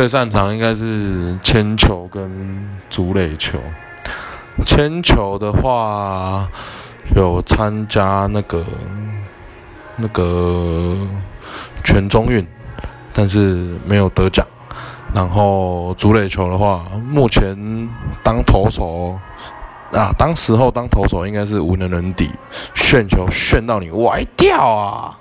最擅长应该是铅球跟竹垒球。铅球的话有参加那个那个全中运但是没有得奖。然后竹垒球的话目前当投手啊当时候当投手应该是无人能敌炫球炫到你歪掉啊！